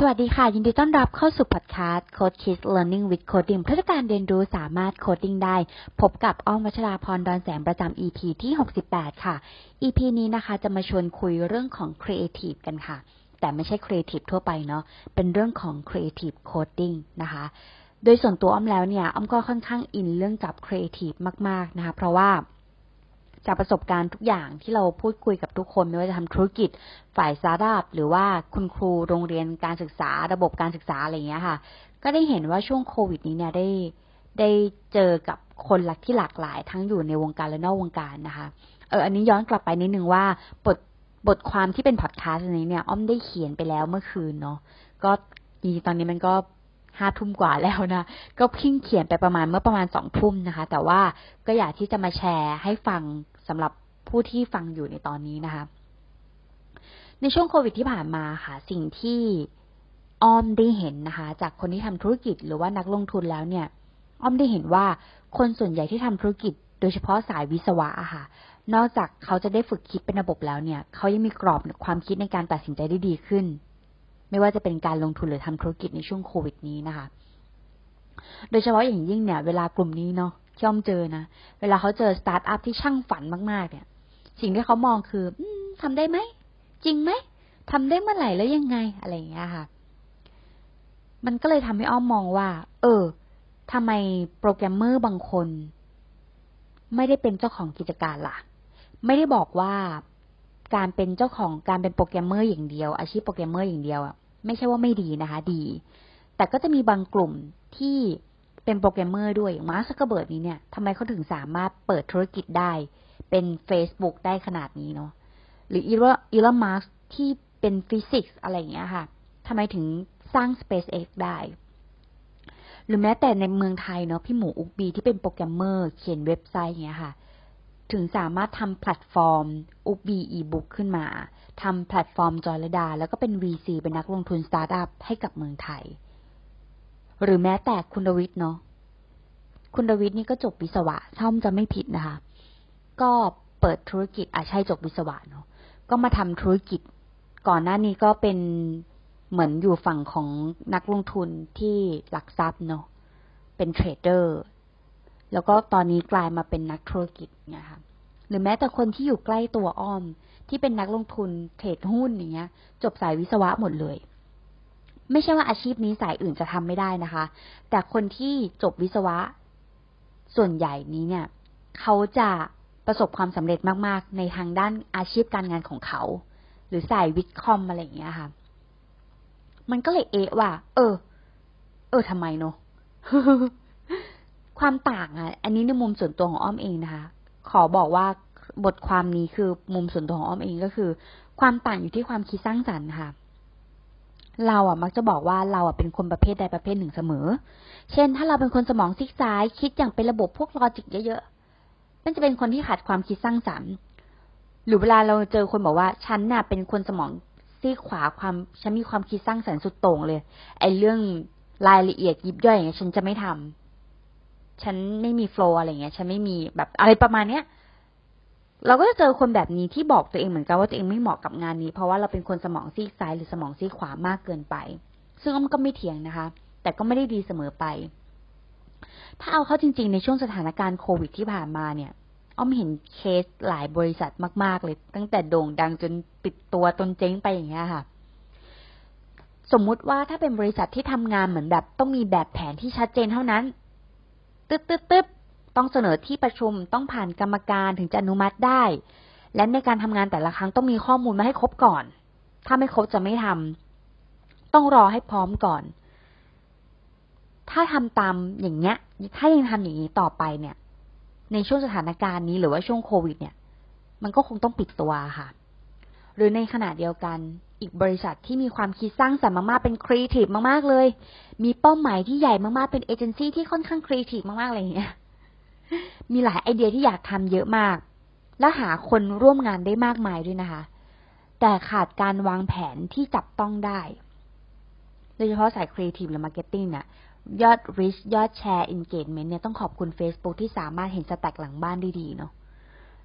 สวัสดีค่ะ ยินดีต้อนรับเข้าสู่พอดแคสต์ Code Kids Learning with Coding เพื่อการเรียนรู้สามารถโคดดิ้งได้ พบกับอ้อมวัชราพรดอนแสงประจำ EP ที่ 68 ค่ะ EP นี้นะคะจะมาชวนคุยเรื่องของ Creative กันค่ะ แต่ไม่ใช่ Creative ทั่วไปเนาะเป็นเรื่องของ Creative Coding นะคะ โดยส่วนตัวอ้อมแล้วเนี่ย อ้อมก็ค่อนข้างอินเรื่องกับ Creative มาก ๆ นะคะ เพราะว่า จากประสบการณ์ทุกอย่างที่เราพูดคุยกับทุกคนไม่ว่าจะทำธุรกิจฝ่ายสตาร์ทอัพหรือว่าคุณครูโรงเรียนการศึกษาระบบการศึกษาอะไรอย่างเงี้ยค่ะ ก็ได้เห็นว่าช่วงโควิดนี้เนี่ยได้ได้เจอกับคนหลักที่หลากหลาย ทั้งอยู่ในวงการและนอกวงการนะคะเอออันนี้ย้อนกลับไปนิดนึงว่าบทบทความที่เป็นพอดแคสต์นี้เนี่ย อ้อมได้เขียนไปแล้วเมื่อคืนเนาะก็ดีตอนนี้มันก็ห้าทุ่มกว่าแล้วนะ ก็เพิ่งเขียนไปประมาณเมื่อประมาณสองทุ่มนะคะ แต่ว่าก็อยากที่จะมาแชร์ให้ฟัง สำหรับผู้ที่ฟังอยู่ในตอนนี้นะคะ ในช่วงโควิดที่ผ่านมาค่ะ สิ่งที่อ้อมได้เห็นนะคะ จากคนที่ทำธุรกิจหรือว่านักลงทุนแล้วเนี่ยอ้อมได้เห็นว่าคนส่วนใหญ่ที่ทำธุรกิจ โดยเฉพาะสายวิศวะอะค่ะ นอกจากเขาจะได้ฝึกคิดเป็นระบบแล้วเนี่ย เขายังมีกรอบความคิดในการตัดสินใจได้ดีขึ้น ไม่ว่าจะเป็นการลงทุนหรือทำธุรกิจในช่วงโควิดนี้นะคะ โดยเฉพาะอย่างยิ่งเนี่ย เวลากลุ่มนี้เนาะ ที่อ้อมเจอนะ เวลาเขาเจอสตาร์ทอัพที่ช่างฝันมากๆ เนี่ย สิ่งที่เขามองคืออทำได้ไหม จริงไหมทำได้เมื่อไหร่แล้วยังไง อะไรอย่างเงี้ยค่ะ มันก็เลยทำให้อ้อมมองว่า เออทำไมโปรแกรมเมอร์บางคน ไม่ได้เป็นเจ้าของกิจการล่ะ ไม่ได้บอกว่าการเป็นเจ้าของการเป็นโปรแกรมเมอร์อย่างเดียว อาชีพโปรแกรมเมอร์อย่างเดียวอะ ไม่ใช่ว่าไม่ดีนะคะ ดี แต่ก็จะมีบางกลุ่มที่ เป็นโปรแกรมเมอร์ด้วยอย่างมาร์คซักเกอร์เบิร์กนี้เนี่ยทำไมเขาถึงสามารถเปิดธุรกิจได้ เป็น Facebook ได้ขนาดนี้เนาะหรืออีลอีลอนมัสก์ที่เป็นฟิสิกส์อะไรอย่างเงี้ยค่ะทำไมถึงสร้าง SpaceX ได้ หรือแม้แต่ในเมืองไทยเนาะพี่หมู Ookbee ที่เป็นโปรแกรมเมอร์เขียนเว็บไซต์อย่างเงี้ยค่ะ ถึงสามารถทำแพลตฟอร์มOokbee อีบุ๊กขึ้นมาทำแพลตฟอร์มจอยลดา แล้วก็เป็น VC เป็นนักลงทุนสตาร์ทอัพให้กับเมืองไทย หรือแม้แต่คุณดวิทย์เนาะคุณดวิดนี่ก็จบวิศวะถ้าจะไม่ผิดนะคะ ก็เปิดธุรกิจอาใช่จบวิศวะเนาะก็มาทำธุรกิจ ก่อนหน้านี้ก็เป็นเหมือนอยู่ฝั่งของนักลงทุนที่หลักทรัพย์เนาะเป็น trader แล้วก็ตอนนี้กลายมาเป็นนักธุรกิจเนี่ยค่ะหรือแม้แต่คนที่อยู่ใกล้ตัวอ้อมที่เป็นนักลงทุนเทรดหุ้นอย่างเงี้ย จบสายวิศวะหมดเลย ไม่ใช่ว่าอาชีพนี้สายอื่นจะทำไม่ได้นะคะ แต่คนที่จบวิศวะ ส่วนใหญ่นี้เนี่ย เขาจะประสบความสำเร็จมาก ๆ ในทางด้านอาชีพการงานของเขา หรือสายวิทย์คอมอะไรอย่างเงี้ยค่ะ มันก็เลยเอะว่า เออ เออทำไมเนาะความต่างอะ อันนี้ในมุมส่วนตัวของอ้อมเองนะคะ ขอบอกว่าบทความนี้คือมุมส่วนตัวของอ้อมเองก็คือ ความต่างอยู่ที่ความคิดสร้างสรรค์ค่ะ เราอะมักจะบอกว่าเราอะเป็นคนประเภทใดประเภทหนึ่งเสมอ เช่น ถ้าเราเป็นคนสมองซีกซ้าย คิดอย่างเป็นระบบพวก logic เยอะๆมันจะเป็นคนที่ขาดความคิดสร้างสรรค์ หรือเวลาเราเจอคนบอกว่าฉันน่ะเป็นคนสมองซีกขวาความฉันมีความคิดสร้างสรรค์สุดโต่งเลย ไอ้เรื่องรายละเอียดยิบย่อยอย่างเงี้ยฉันจะไม่ทำฉันไม่มีโฟล์อะไรเงี้ย ฉันไม่มีแบบอะไรประมาณเนี้ย เราก็จะเจอคนแบบนี้ที่บอกตัวเองเหมือนกันว่าตัวเองไม่เหมาะกับงานนี้ เพราะว่าเราเป็นคนสมองซีกซ้ายหรือสมองซีกขวามากเกินไป ซึ่งอ้อมก็ไม่เถียงนะคะ แต่ก็ไม่ได้ดีเสมอไป ถ้าเอาเข้าจริง ๆ ในช่วงสถานการณ์โควิดที่ผ่านมาเนี่ย อ้อมเห็นเคสหลายบริษัทมาก ๆ เลย ตั้งแต่โด่งดังจนปิดตัวตนเจ๊งไปอย่างเงี้ยค่ะ สมมุติว่าถ้าเป็นบริษัทที่ทำงานเหมือนแบบต้องมีแบบแผนที่ชัดเจนเท่านั้นตึ๊ดตึ๊ดตึ๊ด ต้องเสนอที่ประชุมต้องผ่านกรรมการถึงจะอนุมัติได้ และในการทำงานแต่ละครั้งต้องมีข้อมูลมาให้ครบก่อน ถ้าไม่ครบจะไม่ทำต้องรอให้พร้อมก่อน ถ้าทำตามอย่างเงี้ย ถ้ายังทำอย่างนี้ต่อไปเนี่ย ในช่วงสถานการณ์นี้หรือว่าช่วงโควิด เนี่ย มันก็คงต้องปิดตัวค่ะ หรือในขณะเดียวกันอีกบริษัทที่มีความคิดสร้างสรรค์มากๆ เป็นครีเอทีฟมากๆ เลย มีเป้าหมายที่ใหญ่มากๆ เป็นเอเจนซี่ที่ค่อนข้างครีเอทีฟมากๆ อะไรอย่างเงี้ย มีหลายไอเดียที่อยากทำเยอะมาก และหาคนร่วมงานได้มากมายด้วยนะคะ แต่ขาดการวางแผนที่จับต้องได้ โดยเฉพาะสายครีเอทีฟและ marketing เนี่ยยอด reach ยอดแชร์ engagement เนี่ยต้องขอบคุณ Facebook ที่สามารถเห็น stat หลังบ้านได้ดีเนาะ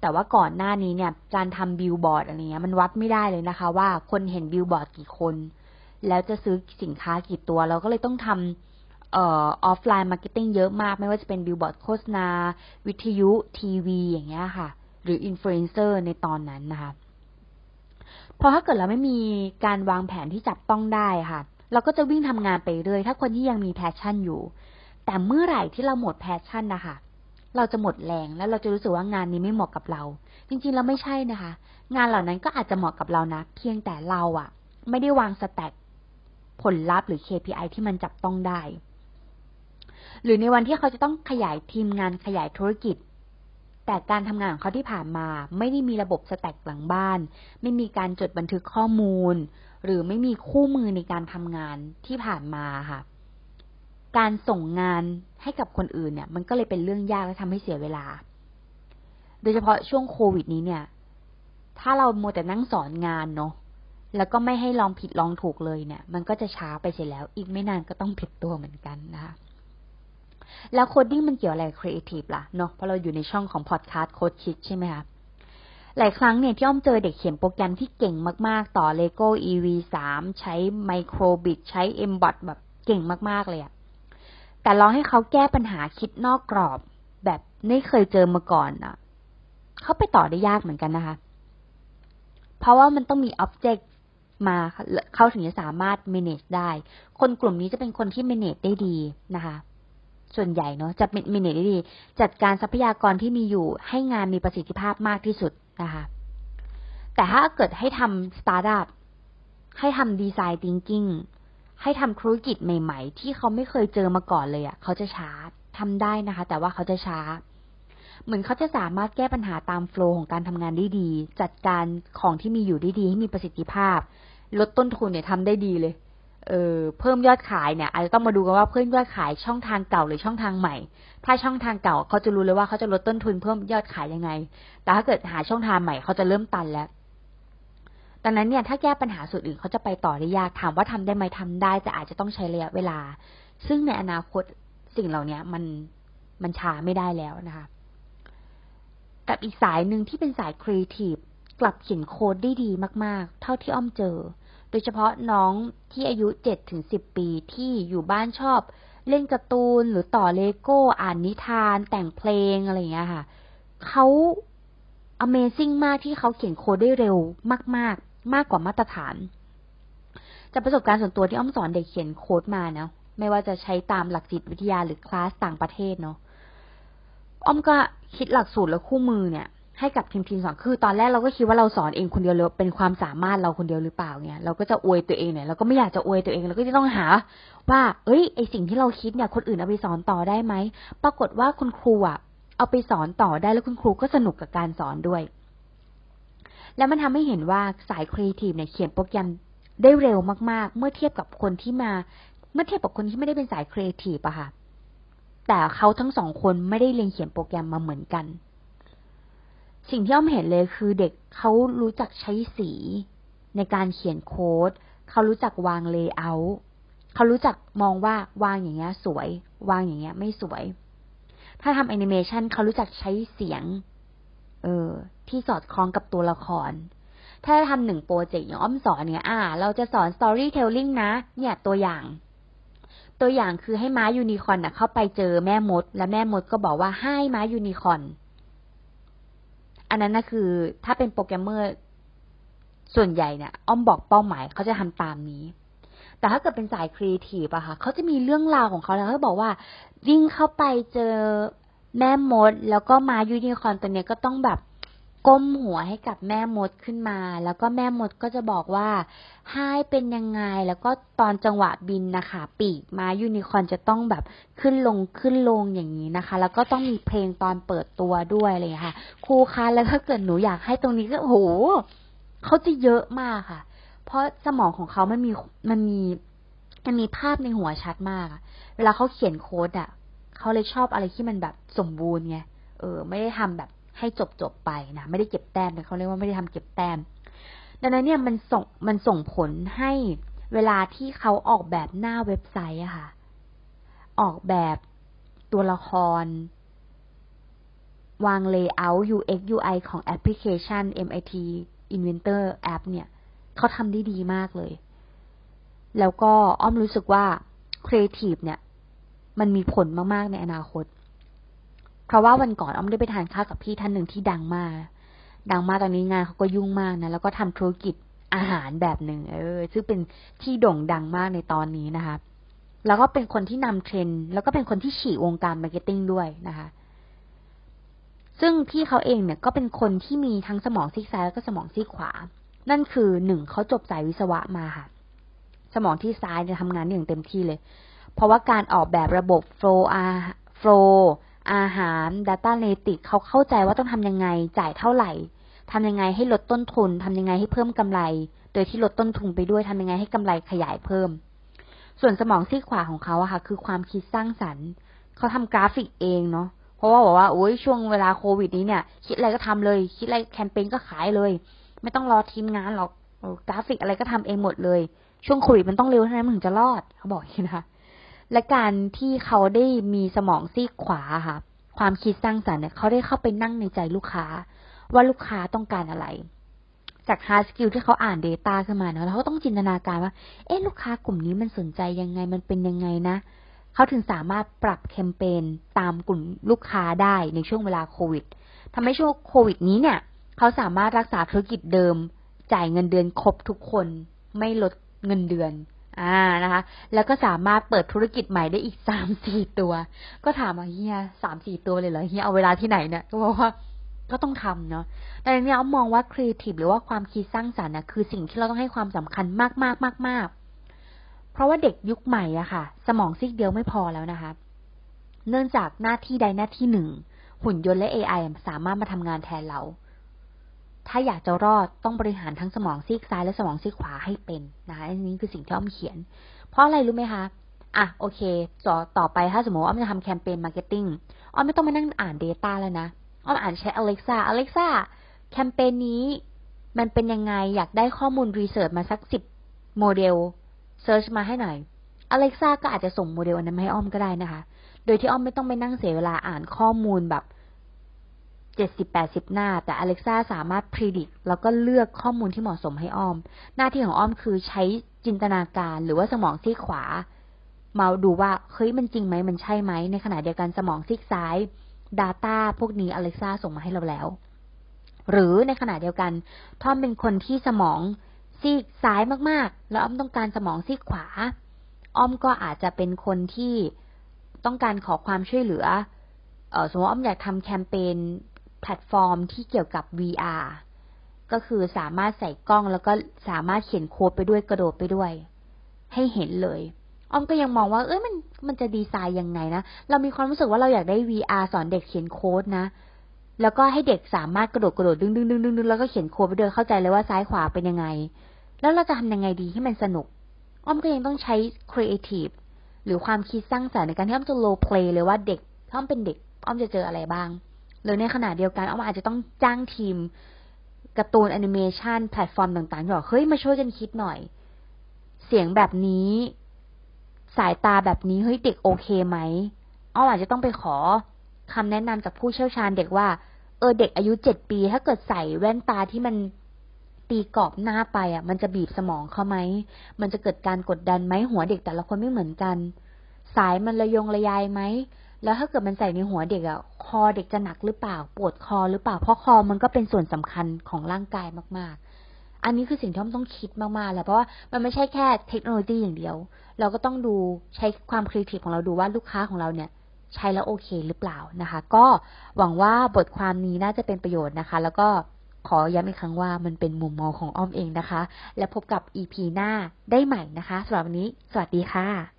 แต่ว่าก่อนหน้านี้เนี่ยการทำบิลบอร์ดอะไรเงี้ยมันวัดไม่ได้เลยนะคะ ว่าคนเห็นบิลบอร์ดกี่คน แล้วจะซื้อสินค้ากี่ตัวเราก็เลยต้องทำ offline marketing เยอะมาก ไม่ว่าจะเป็นบิลบอร์ดโฆษณา วิทยุทีวีอย่างเงี้ยค่ะ หรืออินฟลูเอนเซอร์ในตอนนั้นนะคะพอถ้าเกิดเราไม่มีการวางแผนที่จับต้องได้ค่ะ เราก็จะวิ่งทำงานไปเรื่อยถ้าคนที่ยังมี passion อยู่ แต่เมื่อไหร่ที่เราหมด passion นะคะเราจะหมดแรงแล้วเราจะรู้สึกว่างานนี้ไม่เหมาะกับเรา จริงๆเราไม่ใช่นะคะ งานเหล่านั้นก็อาจจะเหมาะกับเรานะ เพียงแต่เราอะไม่ได้วาง stat ผลลัพธ์หรือ KPI ที่มันจับต้องได้ หรือในวันที่เขาจะต้องขยายทีมงานขยายธุรกิจ แต่การทำงานของเขาที่ผ่านมา ไม่ได้มีระบบสแต็กหลังบ้าน ไม่มีการจดบันทึกข้อมูล หรือไม่มีคู่มือในการทำงานที่ผ่านมาค่ะ การส่งงานให้กับคนอื่นเนี่ย มันก็เลยเป็นเรื่องยากและทำให้เสียเวลา โดยเฉพาะช่วงโควิดนี้เนี่ย ถ้าเราโมแต่นั่งสอนงานเนาะแล้วก็ไม่ให้ลองผิดลองถูกเลยเนี่ย มันก็จะช้าไปเสียแล้ว อีกไม่นานก็ต้องผิดตัวเหมือนกันนะคะ แล้ว coding มันเกี่ยวอะไรครีเอทีฟล่ะเนาะเพราะเราอยู่ในช่องของพอดคาสต์โคดคิดใช่ไหมคะหลายครั้งเนี่ยที่อ้อมเจอเด็กเขียนโปรแกรมที่เก่งมากๆ ต่อ Lego EV3 ใช้ Microbit ใช้ Mbot แบบเก่งมากๆเลยอะแต่ลองให้เขาแก้ปัญหาคิดนอกกรอบ แบบไม่เคยเจอมาก่อนอะเขาไปต่อได้ยากเหมือนกันนะคะ เพราะว่ามันต้องมี object มาเขาถึงจะสามารถ manage ได้ คนกลุ่มนี้จะเป็นคนที่ manage ได้ดีนะคะ ส่วนใหญ่เนาะจะ manage ได้ดี จัดการทรัพยากรที่มีอยู่ให้งานมีประสิทธิภาพมากที่สุดนะคะแต่ถ้าเกิดให้ทำสตาร์ทอัพให้ทำดีไซน์ thinking ให้ทำธุรกิจใหม่ๆ ที่เขาไม่เคยเจอมาก่อนเลยอะค่ะ เขาจะช้าทำได้นะคะ แต่ว่าเขาจะช้า เหมือนเขาจะสามารถแก้ปัญหาตาม flow ของการทำงานได้ดี จัดการของที่มีอยู่ได้ดีให้มีประสิทธิภาพ ลดต้นทุนเนี่ยทำได้ดีเลย เออเพิ่มยอดขายเนี่ยอาจจะต้องมาดูกันว่าเพิ่มยอดขายช่องทางเก่าหรือช่องทางใหม่ ถ้าช่องทางเก่าเขาจะรู้เลยว่าเขาจะลดต้นทุนเพิ่มยอดขายยังไง แต่ถ้าเกิดหาช่องทางใหม่เขาจะเริ่มตันแล้วดังนั้นเนี่ยถ้าแก้ปัญหาส่วนอื่นเขาจะไปต่อได้ยากถามว่าทำได้ไหมทำได้ แต่อาจจะต้องใช้ระยะเวลา ซึ่งในอนาคตสิ่งเหล่านี้มันมันช้าไม่ได้แล้วนะคะกับอีกสายหนึ่งที่เป็นสายครีเอทีฟกลับเขียนโค้ดได้ดีมาก ๆ เท่าที่อ้อมเจอ ดยเฉพาะน้องที่อายุเจ็ดถึงสิบปีที่อยู่บ้านชอบ เล่นการ์ตูนหรือต่อเลโก้ อ่านนิทาน แต่งเพลงอะไรอย่างเงี้ยค่ะเขา Amazing มากที่เขาเขียนโค้ดได้เร็วมากมากกว่ามาตรฐาน จากประสบการณ์ส่วนตัวที่อ้อมสอนเด็กเขียนโค้ดมาเนาะไม่ว่าจะใช้ตามหลักจิตวิทยาหรือคลาสต่างประเทศเนาะอ้อมก็คิดหลักสูตรและคู่มือเนี่ย ให้กับทีมทีมสอนคือตอนแรกเราก็คิดว่าเราสอนเองคนเดียวเลยเป็นความสามารถเราคนเดียวหรือเปล่าเนี่ยเราก็จะอวยตัวเองเนี่ยเราก็ไม่อยากจะอวยตัวเองเราก็จะต้องหา ว่า เอ้ยไอสิ่งที่เราคิดเนี่ยคนอื่นเอาไปสอนต่อได้ไหมปรากฏว่าคุณครูอะเอาไปสอนต่อได้แล้วคุณครูก็สนุกกับการสอนด้วย แล้วมันทำให้เห็นว่าสายครีเอทีฟเนี่ยเขียนโปรแกรมได้เร็วมากๆ เมื่อเทียบกับคนที่มา เมื่อเทียบกับคนที่ไม่ได้เป็นสายครีเอทีฟอะค่ะแต่เขาทั้งสองคนไม่ได้เรียนเขียนโปรแกรมมาเหมือนกัน สิ่งที่อ้อมเห็นเลยคือเด็กเขารู้จักใช้สี ในการเขียนโค้ดเขารู้จักวาง layer เขารู้จักมองว่าวางอย่างเงี้ยสวย วางอย่างเงี้ยไม่สวย ถ้าทำแอนิเมชันเขารู้จักใช้เสียง เออ ที่สอดคล้องกับตัวละคร ถ้าทำหนึ่งโปรเจกต์อย่างอ้อมสอนเนี่ย อ่า เราจะสอน storytelling นะ เนี่ยตัวอย่างตัวอย่างคือให้ม้ายูนิคอนนะเข้าไปเจอแม่มด และแม่มดก็บอกว่าให้ม้ายูนิคอน อันนั้นนะคือ ถ้าเป็นโปรแกรมเมอร์ส่วนใหญ่เนี่ยอ้อมบอกเป้าหมายเขาจะทำตามนี้ แต่ถ้าเกิดเป็นสายครีเอทีฟอะค่ะเขาจะมีเรื่องราวของเขาแล้วเขาบอกว่า วิ่งเข้าไปเจอแม่มด แล้วก็ม้ายูนิคอนตัวเนี้ยก็ต้องแบบ ก้มหัวให้กับแม่มดขึ้นมา แล้วก็แม่มดก็จะบอกว่าให้เป็นยังไง แล้วก็ตอนจังหวะบินนะคะ ปีกมายูนิคอนจะต้องแบบขึ้นลงขึ้นลงอย่างนี้นะคะ แล้วก็ต้องมีเพลงตอนเปิดตัวด้วยอะไรอย่างนี้ค่ะ ครูคะแล้วถ้าเกิดหนูอยากให้ตรงนี้ก็โอ้โหเขาจะเยอะมากค่ะ เพราะสมองของเขามันมีมันมีมันมีภาพในหัวชัดมากเวลาเขาเขียนโค้ดอะเขาเลยชอบอะไรที่มันแบบสมบูรณ์ไงเออ ไม่ได้ทำแบบ ให้จบจบไปนะไม่ได้เก็บแต้มเขาเรียกว่าไม่ได้ทำเก็บแต้ม ดังนั้นเนี่ยมันส่งมันส่งผลให้เวลาที่เขาออกแบบหน้าเว็บไซต์อะค่ะ ออกแบบตัวละคร วาง layout UX UI ของแอปพลิเคชัน MIT Inventor App เนี่ยเขาทำได้ดีมากเลย แล้วก็อ้อมรู้สึกว่าครีเอทีฟเนี่ย มันมีผลมาก ๆ ในอนาคต เพราะว่าวันก่อนอ้อมได้ไปทานข้าวกับพี่ท่านหนึ่งที่ดังมากดังมากตอนนี้งานเขาก็ยุ่งมากนะแล้วก็ทำธุรกิจอาหารแบบหนึ่งเออ ซึ่งเป็นที่โด่งดังมากในตอนนี้นะคะ แล้วก็เป็นคนที่นำเทรนด์แล้วก็เป็นคนที่ฉีกวงการ marketing ด้วยนะคะ ซึ่งพี่เขาเองเนี่ยก็เป็นคนที่มีทั้งสมองซีกซ้ายแล้วก็สมองซีกขวา นั่นคือหนึ่งเขาจบสายวิศวะมาค่ะ สมองซีกซ้ายเนี่ยทำงานอย่างเต็มที่เลย เพราะว่าการออกแบบระบบโฟล์อาโฟล์ อาหาร Data a n a l y t i c เขาเข้าใจว่าต้องทำยังไงจ่ายเท่าไหร่ทำยังไงให้ลดต้นทุนทำยังไงให้เพิ่มกำไร โดยที่ลดต้นทุนไปด้วยทำยังไงให้กำไรขยายเพิ่ม ส่วนสมองซีกขวาของเขาอะค่ะ คือความคิดสร้างสรรค์ เขาทำกราฟิกเองเนาะเพราะว่าบอกว่าโอ้ยช่วงเวลาโควิดนี้เนี่ย คิดอะไรก็ทำเลย คิดอะไรแคมเปญก็ขายเลย ไม่ต้องรอทีมงานหรอกกราฟิกอะไรก็ทำเองหมดเลย ช่วงโควิดมันต้องเร็วเท่านั้นถึงจะรอด เขาบอกอย่างนี้นะคะ และการที่เขาได้มีสมองซีกขวาค่ะ ความคิดสร้างสรรค์เนี่ยเขาได้เข้าไปนั่งในใจลูกค้า ว่าลูกค้าต้องการอะไร จาก hard skill ที่เขาอ่าน Data ขึ้นมาเนาะแล้วเขาต้องจินตนาการว่า เอ๊ะลูกค้ากลุ่มนี้มันสนใจยังไงมันเป็นยังไงนะเขาถึงสามารถปรับแคมเปญตามกลุ่มลูกค้าได้ในช่วงเวลาโควิดทำให้ช่วงโควิดนี้เนี่ย เขาสามารถรักษาธุรกิจเดิม จ่ายเงินเดือนครบทุกคน ไม่ลดเงินเดือน อ่านะคะ แล้วก็สามารถเปิดธุรกิจใหม่ได้อีกสามสี่ตัว ก็ถามว่าเฮียสามสี่ตัวเลยเหรอเฮียเอาเวลาที่ไหนเนี่ยก็บอกว่าก็ต้องทำเนาะ แต่เนี้ยมองว่าครีเอทีฟหรือว่าความคิดสร้างสรรค์นะคือสิ่งที่เราต้องให้ความสำคัญมากมากมากมากเพราะว่าเด็กยุคใหม่อะค่ะ สมองซีกเดียวไม่พอแล้วนะคะ เนื่องจากหน้าที่ใดหน้าที่หนึ่ง หุ่นยนต์และ AI สามารถมาทำงานแทนเรา ถ้าอยากจะรอดต้องบริหารทั้งสมองซีกซ้ายและสมองซีกขวาให้เป็นนะคะอันนี้คือสิ่งที่อ้อมเขียน เพราะอะไรรู้ไหมคะอะโอเคต่อต่อไปถ้าสมมติว่าอ้อมจะทำแคมเปญ marketing อ้อมไม่ต้องมานั่งอ่าน Data แล้วนะอ้อมอ่านใช้ Alexa Alexa แคมเปญนี้มันเป็นยังไงอยากได้ข้อมูล research มาสักสิบโมเดลsearch มาให้หน่อย Alexa ก็อาจจะส่งโมเดลอันนั้นมาให้อ้อมก็ได้นะคะ โดยที่อ้อมไม่ต้องไปนั่งเสียเวลาอ่านข้อมูลแบบ เจ็ดสิบแปดสิบหน้า แต่ Alexa สามารถพิจิตรแล้วก็เลือกข้อมูลที่เหมาะสมให้อ้อม หน้าที่ของอ้อมคือใช้จินตนาการหรือว่าสมองซีกขวา มาดูว่าเฮ้ยมันจริงไหมมันใช่ไหม ในขณะเดียวกันสมองซีกซ้าย Data พวกนี้ Alexa ส่งมาให้เราแล้ว หรือในขณะเดียวกันถ้าอ้อมเป็นคนที่สมองซีกซ้ายมากๆ แล้วอ้อมต้องการสมองซีกขวา อ้อมก็อาจจะเป็นคนที่ต้องการขอความช่วยเหลือออสมมติอ้อมอยากทำแคมเปญ แพลตฟอร์มที่เกี่ยวกับ VR ก็คือสามารถใส่กล้องแล้วก็สามารถเขียนโค้ดไปด้วยกระโดดไปด้วย ให้เห็นเลย อ้อมก็ยังมองว่า เอ้ยมันมันจะดีไซน์ยังไงนะ เรามีความรู้สึกว่าเราอยากได้ VR สอนเด็กเขียนโค้ดนะ แล้วก็ให้เด็กสามารถกระโดดกระโดดดึงดึงดึงดึงดึงแล้วก็เขียนโค้ดไปด้วยเข้าใจเลยว่าซ้ายขวาเป็นยังไง แล้วเราจะทำยังไงดีให้มันสนุก อ้อมก็ยังต้องใช้ครีเอทีฟหรือความคิดสร้างสรรค์ในการที่อ้อมจะ role play เลยว่าเด็กถ้าอ้อมเป็นเด็กอ้อมจะเจออะไรบ้าง หรือในขณะเดียวกันอ้อมอาจจะต้องจ้างทีมการ์ตูนแอนิเมชันแพลตฟอร์มต่างๆบอกเฮ้ยมาช่วยกันคิดหน่อย เสียงแบบนี้ สายตาแบบนี้เฮ้ยเด็กโอเคไหมอ้อมอาจจะต้องไปขอคำแนะนำจากผู้เชี่ยวชาญเด็กว่า เออเด็กอายุเจ็ดปี ถ้าเกิดใส่แว่นตาที่มันตีกรอบหน้าไปอะ มันจะบีบสมองเขาไหม มันจะเกิดการกดดันไหมหัวเด็กแต่ละคนไม่เหมือนกัน สายมันระยงระยายไหม แล้วถ้าเกิดมันใส่ในหัวเด็กอะคอเด็กจะหนักหรือเปล่า ปวดคอหรือเปล่า เพราะคอมันก็เป็นส่วนสำคัญของร่างกายมาก ๆ อันนี้คือสิ่งที่ต้องคิดมาก ๆแหละเพราะว่ามันไม่ใช่แค่เทคโนโลยีอย่างเดียว เราก็ต้องดูใช้ความครีเอทีฟของเราดูว่าลูกค้าของเราเนี่ยใช้แล้วโอเคหรือเปล่านะคะ ก็หวังว่าบทความนี้น่าจะเป็นประโยชน์นะคะ แล้วก็ขอย้ำอีกครั้งว่ามันเป็นมุมมองของอ้อมเองนะคะ และพบกับ EP หน้าได้ใหม่นะคะสำหรับวันนี้ สวัสดีค่ะ